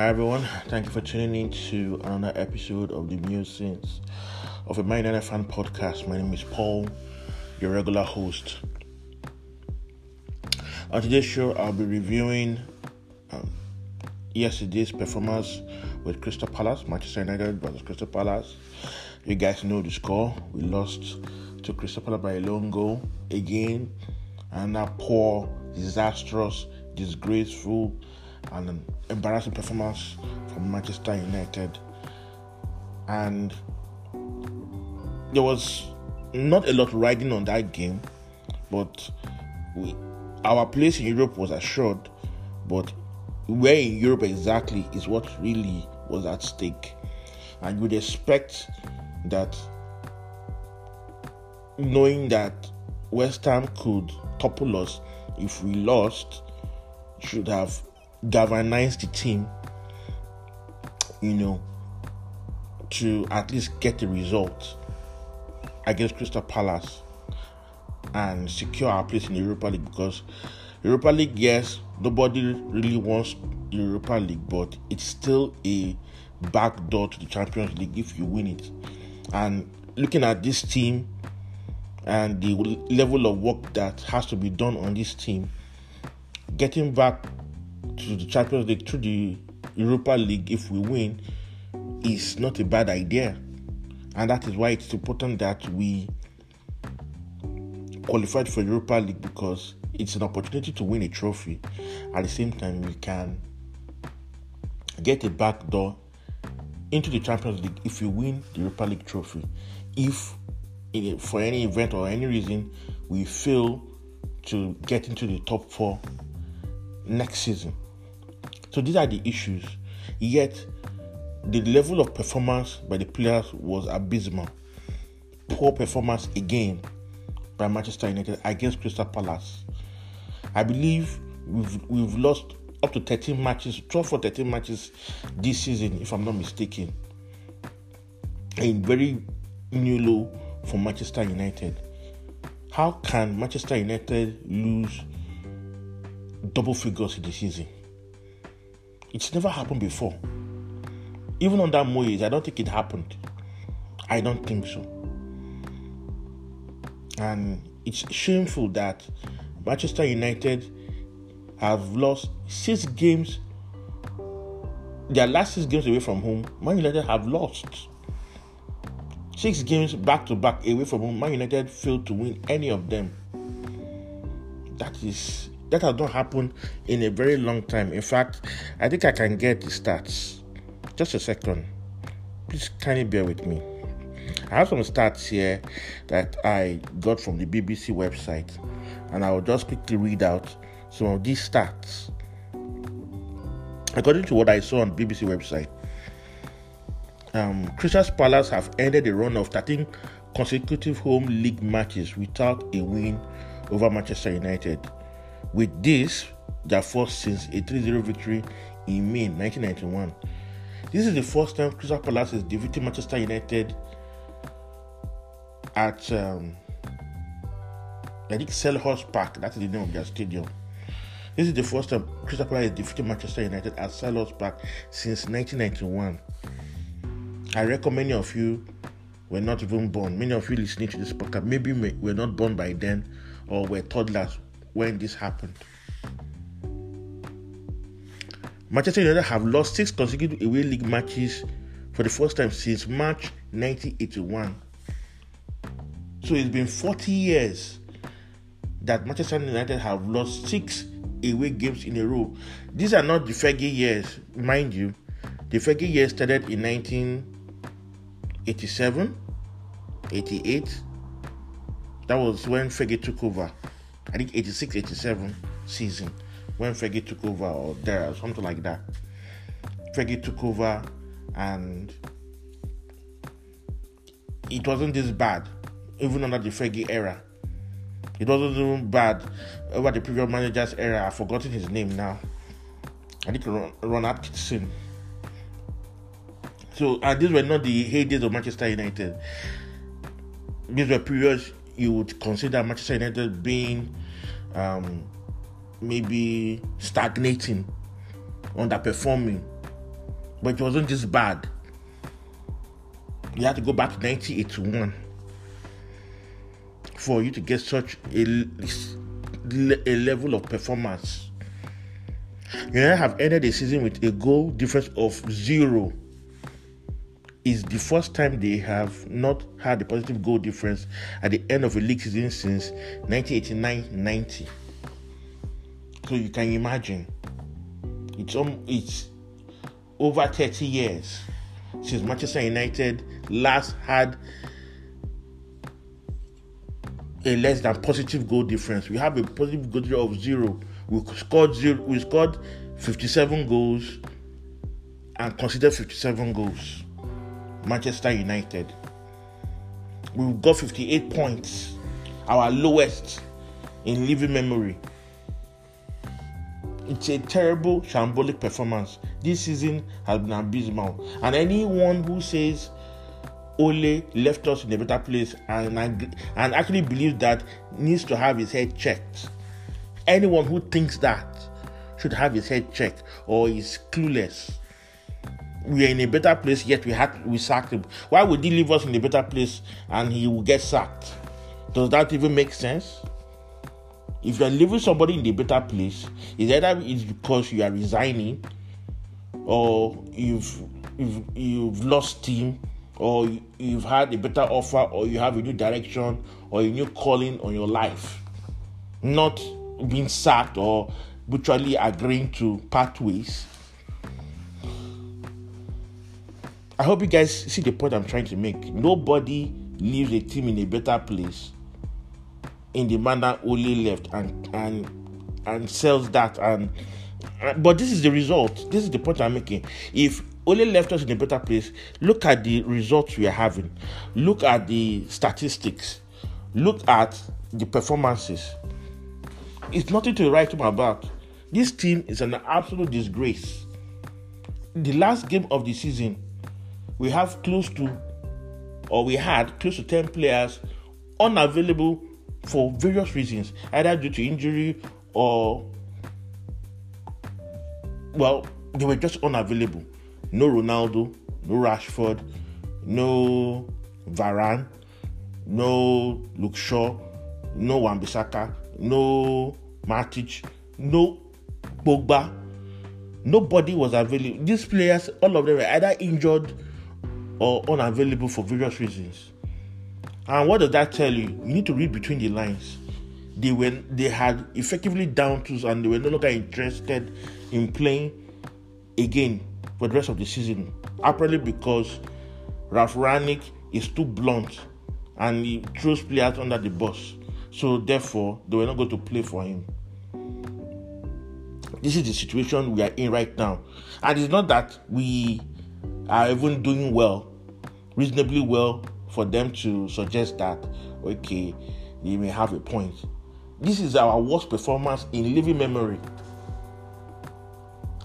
Hi everyone, thank you for tuning in to another episode of the Musings of a Man United fan podcast. My name is Paul, your regular host. On today's show, I'll be reviewing um, yesterday's performance with Crystal Palace, Manchester United versus Crystal Palace. You guys know the score. We lost to Crystal Palace by a long goal again, and a poor, disastrous, disgraceful, and an embarrassing performance from Manchester United. And there was not a lot riding on that game, but we, our place in Europe was assured. But where in Europe exactly is what really was at stake. And you'd expect that knowing that West Ham could topple us if we lost should have galvanized the team, you know, to at least get the result against Crystal Palace and secure our place in the Europa League because Europa League, yes, nobody really wants Europa League, but it's still a back door to the Champions League if you win it. And looking at this team and the level of work that has to be done on this team, getting back to the Champions League through the Europa League if we win is not a bad idea. And that is why it's important that we qualified for Europa League because it's an opportunity to win a trophy. At the same time, we can get a back door into the Champions League if we win the Europa League trophy. If for any event or any reason we fail to get into the top four next season. So these are the issues. Yet the level of performance by the players was abysmal. Poor performance again by Manchester United against Crystal Palace. I believe we've we've lost up to 13 matches, 12 or 13 matches this season, if I'm not mistaken. A very new low for Manchester United. How can Manchester United lose double figures in the season? It's never happened before. Even under Moyes, I don't think it happened. I don't think so. And it's shameful that Manchester United have lost six games. Their last six games away from home, Man United have lost. Six games back to back away from home, Man United failed to win any of them. That is that has not happened in a very long time. In fact, I think I can get the stats. Just a second. Please kindly bear with me. I have some stats here that I got from the BBC website, and I will just quickly read out some of these stats. According to what I saw on BBC website, um, Crystal Palace have ended a run of 13 consecutive home league matches without a win over Manchester United. With this, their first since a 3 0 victory in May 1991. This is the first time Crystal Palace is defeated Manchester United at um, I think Selhurst Park. That is the name of their stadium. This is the first time Crystal Palace is defeating Manchester United at Selhurst Park since 1991. I reckon many of you were not even born. Many of you listening to this podcast maybe were not born by then or were toddlers when this happened. Manchester United have lost six consecutive away league matches for the first time since March 1981. So it's been 40 years that Manchester United have lost six away games in a row. These are not the Fergie years, mind you. The Fergie years started in 1987, 88. That was when Fergie took over. I think 86 87 season when Fergie took over, or there, or something like that. Fergie took over and it wasn't this bad, even under the Fergie era. It wasn't even bad over the previous manager's era. I've forgotten his name now. I think Ron, Ron Atkinson. So, these were not the heydays of Manchester United. These were periods you would consider Manchester United being um, maybe stagnating, underperforming, but it wasn't this bad. You had to go back to 1981 for you to get such a, a level of performance. United have ended the season with a goal difference of zero. Is the first time they have not had a positive goal difference at the end of a league season since 1989-90. So you can imagine, it's um, it's over 30 years since Manchester United last had a less than positive goal difference. We have a positive goal difference of zero. We scored zero. We scored 57 goals and considered 57 goals. Manchester United. We've got 58 points, our lowest in living memory. It's a terrible, shambolic performance. This season has been abysmal. And anyone who says Ole left us in a better place and, and actually believes that needs to have his head checked. Anyone who thinks that should have his head checked or is clueless. We are in a better place, yet we had we sacked him. Why would he leave us in a better place and he will get sacked? Does that even make sense? If you are leaving somebody in a better place, it's either it's because you are resigning or you've you've, you've lost steam or you've had a better offer or you have a new direction or a new calling on your life not being sacked or mutually agreeing to part ways i hope you guys see the point i'm trying to make nobody leaves a team in a better place in the manner Ole left and and and sells that and but this is the result this is the point i'm making if Ole left us in a better place. Look at the results we are having. Look at the statistics. Look at the performances. It's nothing to write home about. This team is an absolute disgrace. The last game of the season, we have close to, or we had close to 10 players unavailable for various reasons, either due to injury or, well, they were just unavailable no Ronaldo, no Rashford, no Varane, no Luke Shaw, no Wan-Bissaka, no Matic, no Pogba. Nobody was available. These players, all of them were either injured or unavailable for various reasons. And what does that tell you? You need to read between the lines. They were they had effectively down tools and they were no longer interested in playing again for the rest of the season. Apparently, because Ralf Rangnick is too blunt and he throws players under the bus. So, therefore, they were not going to play for him. This is the situation we are in right now. And it's not that we are even doing well, reasonably well, for them to suggest that, okay, they may have a point. This is our worst performance in living memory.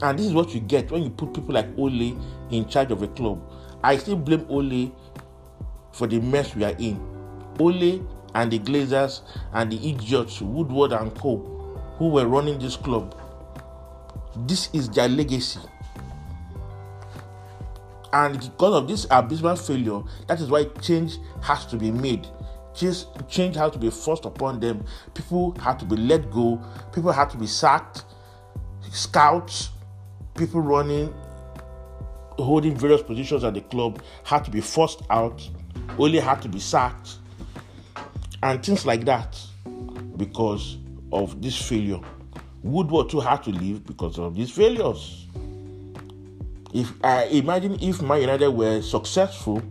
And this is what you get when you put people like Ole in charge of a club. I still blame Ole for the mess we are in. Ole and the Glazers and the idiots, Woodward and Co., who were running this club. This is their legacy. And because of this abysmal failure, that is why change has to be made. Change, change has to be forced upon them. People have to be let go. People have to be sacked. Scouts, people running, holding various positions at the club had to be forced out, Ole had to be sacked, and things like that because of this failure. Woodward too had to leave because of these failures. If I uh, imagine if Man United were successful,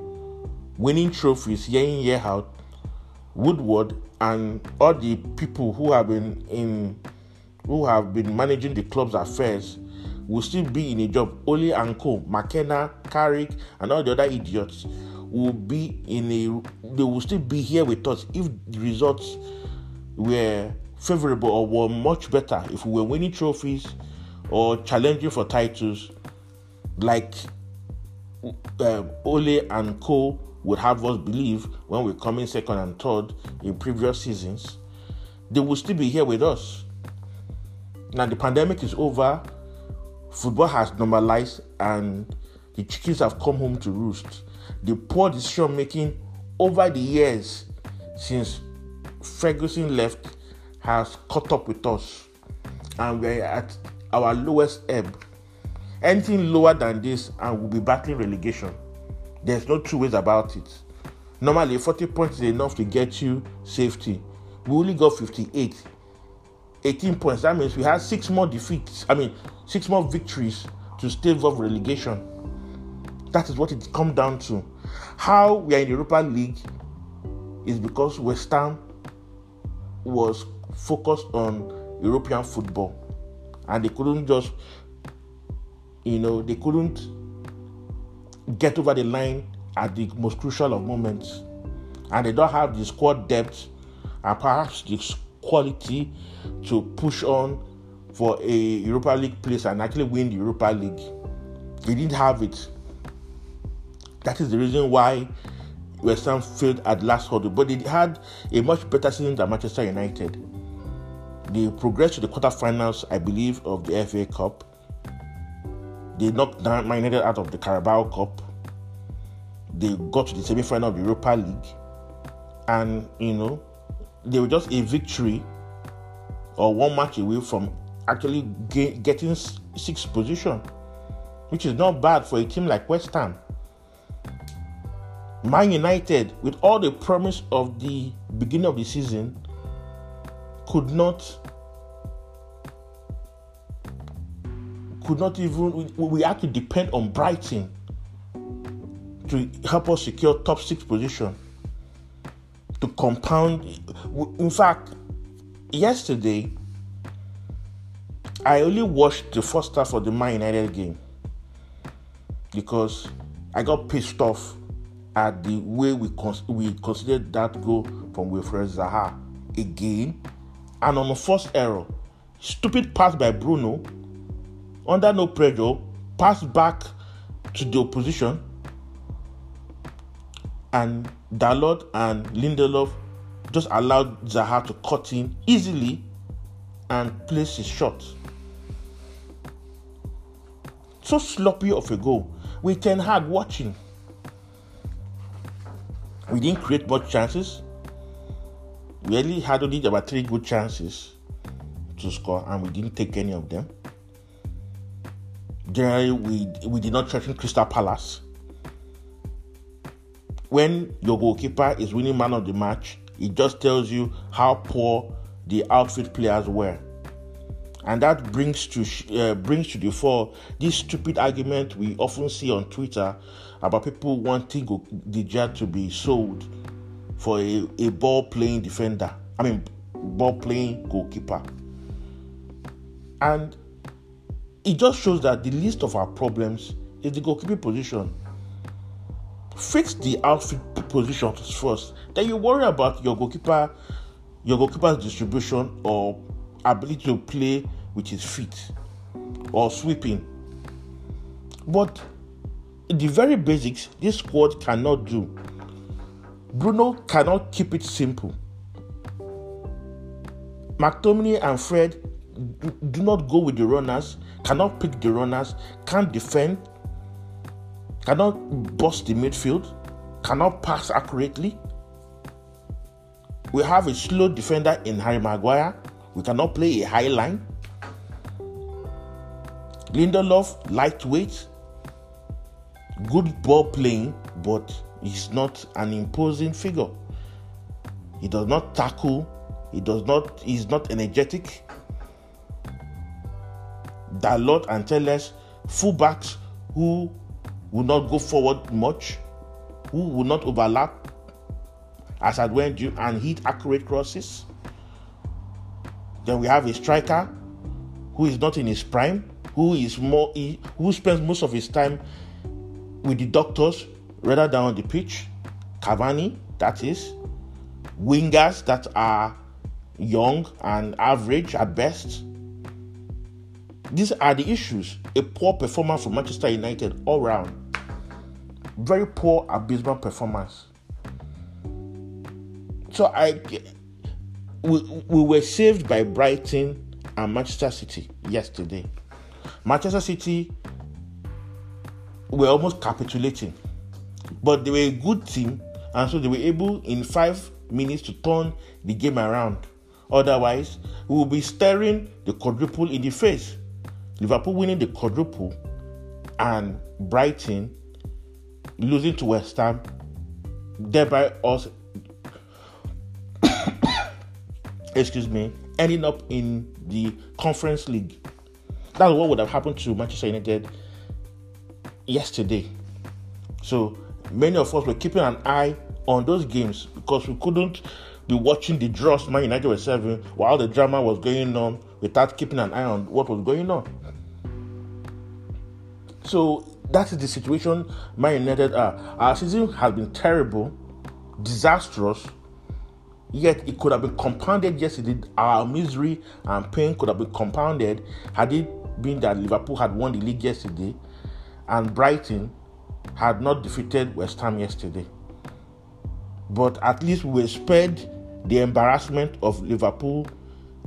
winning trophies year in year out, Woodward and all the people who have been in who have been managing the club's affairs will still be in a job. Ole and Co, McKenna, Carrick, and all the other idiots will be in a they will still be here with us if the results were favorable or were much better if we were winning trophies or challenging for titles like um, Ole and Co would have us believe when we come in second and third in previous seasons, they will still be here with us. Now the pandemic is over, football has normalized and the chickens have come home to roost. The poor decision making over the years since Ferguson left has caught up with us, and we're at our lowest ebb. Anything lower than this, and we'll be battling relegation. There's no two ways about it. Normally, 40 points is enough to get you safety. We only got 58. 18 points. That means we had six more defeats. I mean, six more victories to stave off relegation. That is what it comes down to. How we are in the Europa League is because West Ham was focused on European football and they couldn't just, you know, they couldn't get over the line at the most crucial of moments. And they don't have the squad depth and perhaps the quality to push on for a Europa League place and actually win the Europa League. They didn't have it. That is the reason why West Ham failed at last hurdle, but they had a much better season than Manchester United. They progressed to the quarterfinals, I believe, of the FA Cup. They knocked down Man United out of the Carabao Cup. They got to the semi-final of the Europa League, and you know, they were just a victory or one match away from actually getting sixth position, which is not bad for a team like West Ham. Man United, with all the promise of the beginning of the season, could not could not even we, we had to depend on Brighton to help us secure top six position to compound. In fact yesterday I only watched the first half of the Man United game because I got pissed off at the way we cons- we considered that goal from Wilfried Zaha again, and on the first error, stupid pass by Bruno, under no pressure, pass back to the opposition, and Dalot and Lindelof just allowed Zaha to cut in easily and place his shot. So sloppy of a goal. We Ten Hag watching. We didn't create much chances. We only had only about three good chances to score, and we didn't take any of them. Generally, we we did not threaten Crystal Palace. When your goalkeeper is winning man of the match, it just tells you how poor the outfield players were and that brings to uh, brings to the fore this stupid argument we often see on Twitter about people wanting De Gea to be sold for a, a ball playing defender. I mean, ball playing goalkeeper. And it just shows that the least of our problems is the goalkeeping position. Fix the outfield positions first. Then you worry about your goalkeeper, your goalkeeper's distribution or ability to play with his feet or sweeping. But the very basics this squad cannot do. Bruno cannot keep it simple. McTominay and Fred do not go with the runners, cannot pick the runners, can't defend, cannot bust the midfield, cannot pass accurately. We have a slow defender in Harry Maguire. We cannot play a high line. Lindelof, lightweight, good ball playing, but he's not an imposing figure. He does not tackle, he does not, he's not energetic. Dalot and Telles, fullbacks who will not go forward much, who will not overlap as I went you and hit accurate crosses. Then we have a striker who is not in his prime, who is more who spends most of his time with the doctors rather than on the pitch. Cavani, that is, wingers that are young and average at best. These are the issues. A poor performance from Manchester United all round. Very poor, abysmal performance. So I we, we were saved by Brighton and Manchester City yesterday. Manchester City were almost capitulating. But they were a good team, and so they were able in five minutes to turn the game around. Otherwise, we will be staring the quadruple in the face. Liverpool winning the quadruple and Brighton losing to West Ham, thereby us, excuse me, ending up in the Conference League. That's what would have happened to Manchester United yesterday. So many of us were keeping an eye on those games because we couldn't be watching the draws Man United were serving while the drama was going on without keeping an eye on what was going on. So that is the situation Man United are. Our season has been terrible, disastrous, yet it could have been compounded yesterday. Our misery and pain could have been compounded had it been that Liverpool had won the league yesterday and Brighton had not defeated West Ham yesterday. But at least we were spared the embarrassment of Liverpool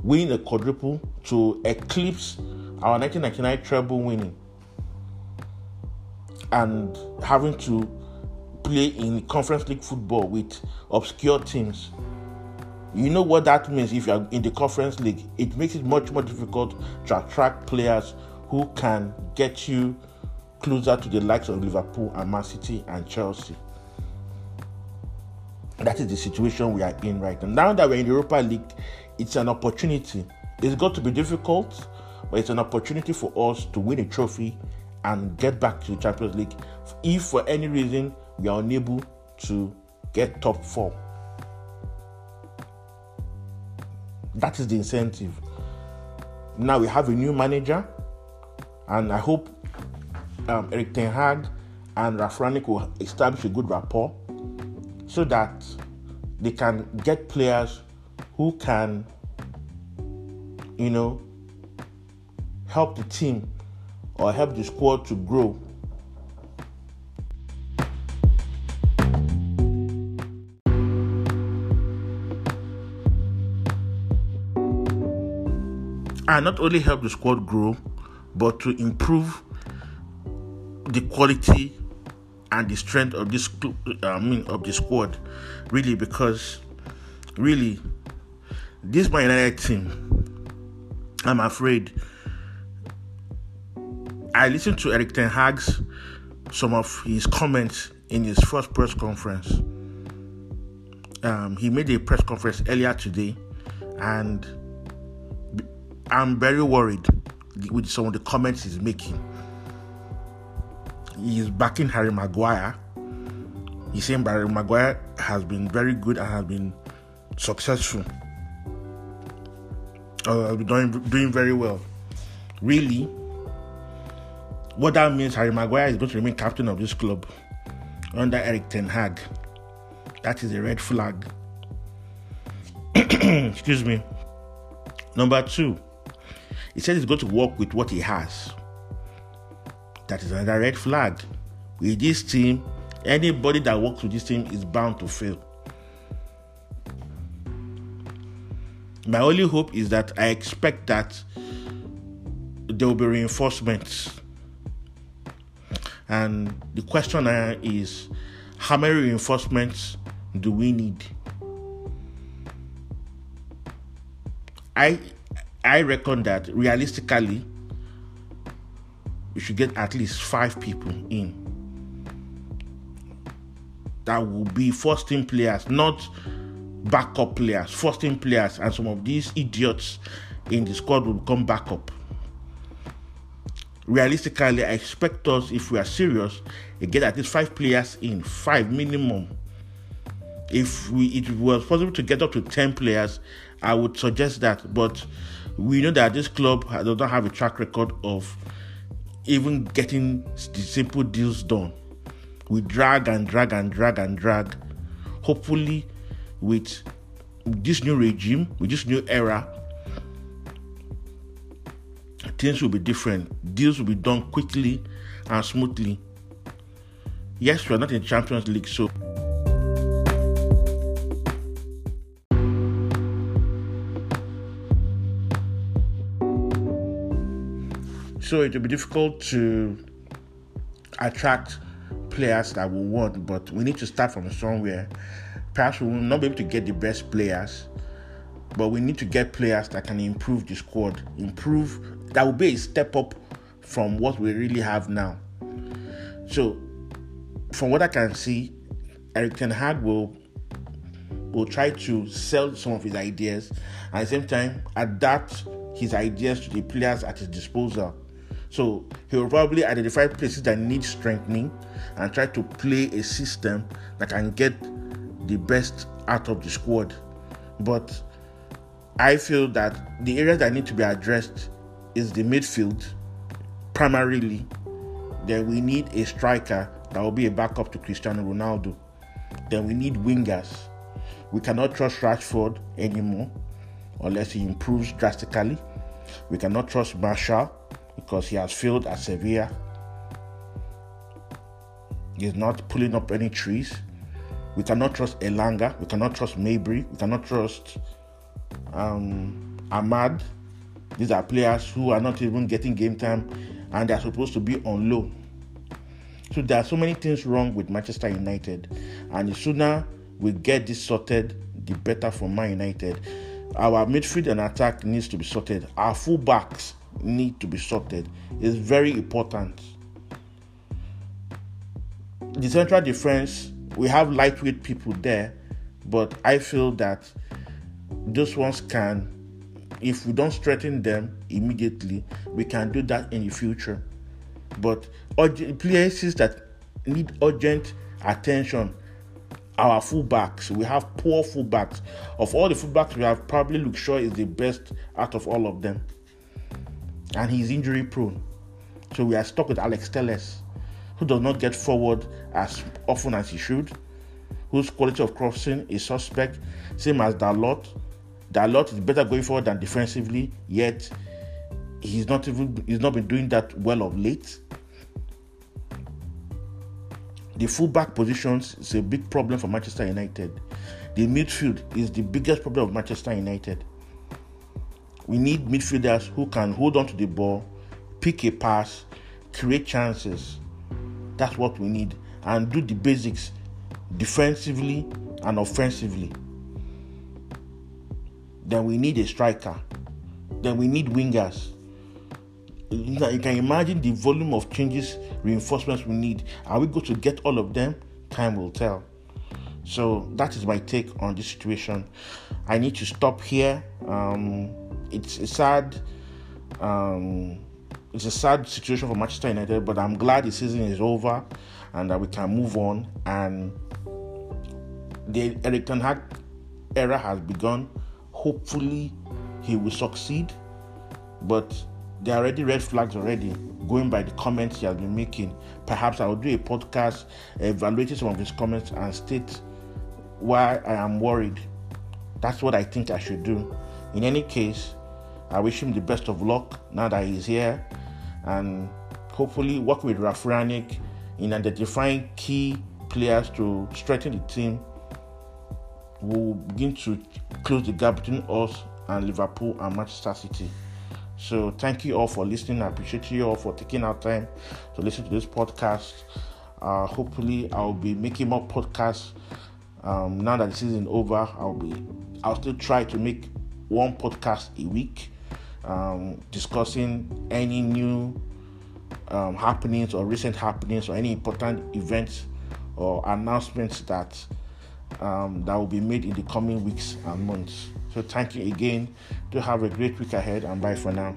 winning a quadruple to eclipse our 1999 treble winning and having to play in conference league football with obscure teams. You know what that means if you're in the conference league? It makes it much more difficult to attract players who can get you closer to the likes of Liverpool and Man City and Chelsea. That is the situation we are in right now. Now that we're in the Europa League, it's an opportunity. It's got to be difficult, but it's an opportunity for us to win a trophy and get back to Champions League if for any reason we are unable to get top four. That is the incentive. Now we have a new manager, and I hope um, Erik Ten Hag and Ralf will establish a good rapport so that they can get players who can, you know, help the team or help the squad to grow. And not only help the squad grow, but to improve the quality and the strength of this uh, I mean of the squad really because really this Man United team I'm afraid I listened to Erik Ten Hag's some of his comments in his first press conference. Um, he made a press conference earlier today, and I'm very worried with some of the comments he's making he's backing Harry Maguire. He's saying Harry Maguire has been very good and has been successful. Uh, doing doing very well. Really, what that means, Harry Maguire is going to remain captain of this club under Erik Ten Hag. That is a red flag. Excuse me. Number two, he said he's going to work with what he has. That is another red flag. With this team, anybody that works with this team is bound to fail. My only hope is that I expect that there will be reinforcements. And the question is how many reinforcements do we need? I I reckon that realistically we should get at least five people in that will be first team players, not backup players, first team players, and some of these idiots in the squad will become backup. Realistically, I expect us, if we are serious, to get at least five players in, five minimum. If we it was possible to get up to ten players, I would suggest that. But we know that this club does not have a track record of even getting the simple deals done. We drag and drag and drag and drag. Hopefully, with this new regime, with this new era, things will be different. Deals will be done quickly and smoothly. Yes, we are not in Champions League, so so it will be difficult to attract players that we want, but we need to start from somewhere. Perhaps we will not be able to get the best players, but we need to get players that can improve the squad, improve that will be a step up from what we really have now. So, from what I can see, Erik Ten Hag will will try to sell some of his ideas and at the same time adapt his ideas to the players at his disposal. So he will probably identify places that need strengthening and try to play a system that can get the best out of the squad. But I feel that the areas that need to be addressed is the midfield primarily. Then we need a striker that will be a backup to Cristiano Ronaldo. Then we need wingers. We cannot trust Rashford anymore unless he improves drastically. We cannot trust Martial because he has failed at Sevilla. He's not pulling up any trees. We cannot trust Elanga. We cannot trust Mejbri. We cannot trust um, Amad. These are players who are not even getting game time and they're supposed to be on loan. So there are so many things wrong with Manchester United. And the sooner we get this sorted, the better for Man United. Our midfield and attack needs to be sorted. Our fullbacks need to be sorted. It's very important. The central defense, we have lightweight people there, but I feel that those ones can, if we don't strengthen them immediately, we can do that in the future. But places that need urgent attention, our fullbacks. We have poor fullbacks. Of all the fullbacks we have, probably Luke Shaw is the best out of all of them and he's injury prone. So we are stuck with Alex Telles, who does not get forward as often as he should, whose quality of crossing is suspect, same as Dalot. Dalot is better going forward than defensively, yet he's not even he's not been doing that well of late. The fullback positions is a big problem for Manchester United. The midfield is the biggest problem of Manchester United. We need midfielders who can hold on to the ball, pick a pass, create chances. That's what we need. And do the basics defensively and offensively. Then we need a striker. Then we need wingers. You can imagine the volume of changes, reinforcements we need. Are we going to get all of them? Time will tell. So that is my take on this situation. I need to stop here. Um, it's a sad um, it's a sad situation for Manchester United, but I'm glad the season is over and that we can move on. And the Erik Ten Hag era has begun. Hopefully, he will succeed. But there are already red flags already going by the comments he has been making. Perhaps I will do a podcast evaluating some of his comments and state why I am worried. That's what I think I should do. In any case, I wish him the best of luck now that he's here and hopefully work with Ralf Rangnick in identifying key players to strengthen the team. We'll begin to close the gap between us and Liverpool and Manchester City. So thank you all for listening. I appreciate you all for taking our time to listen to this podcast. Uh, hopefully, I'll be making more podcasts um, now that the season over. I'll be, I'll still try to make one podcast a week um, discussing any new um, happenings or recent happenings or any important events or announcements that um, that will be made in the coming weeks and months. So thank you again. Do have a great week ahead and bye for now.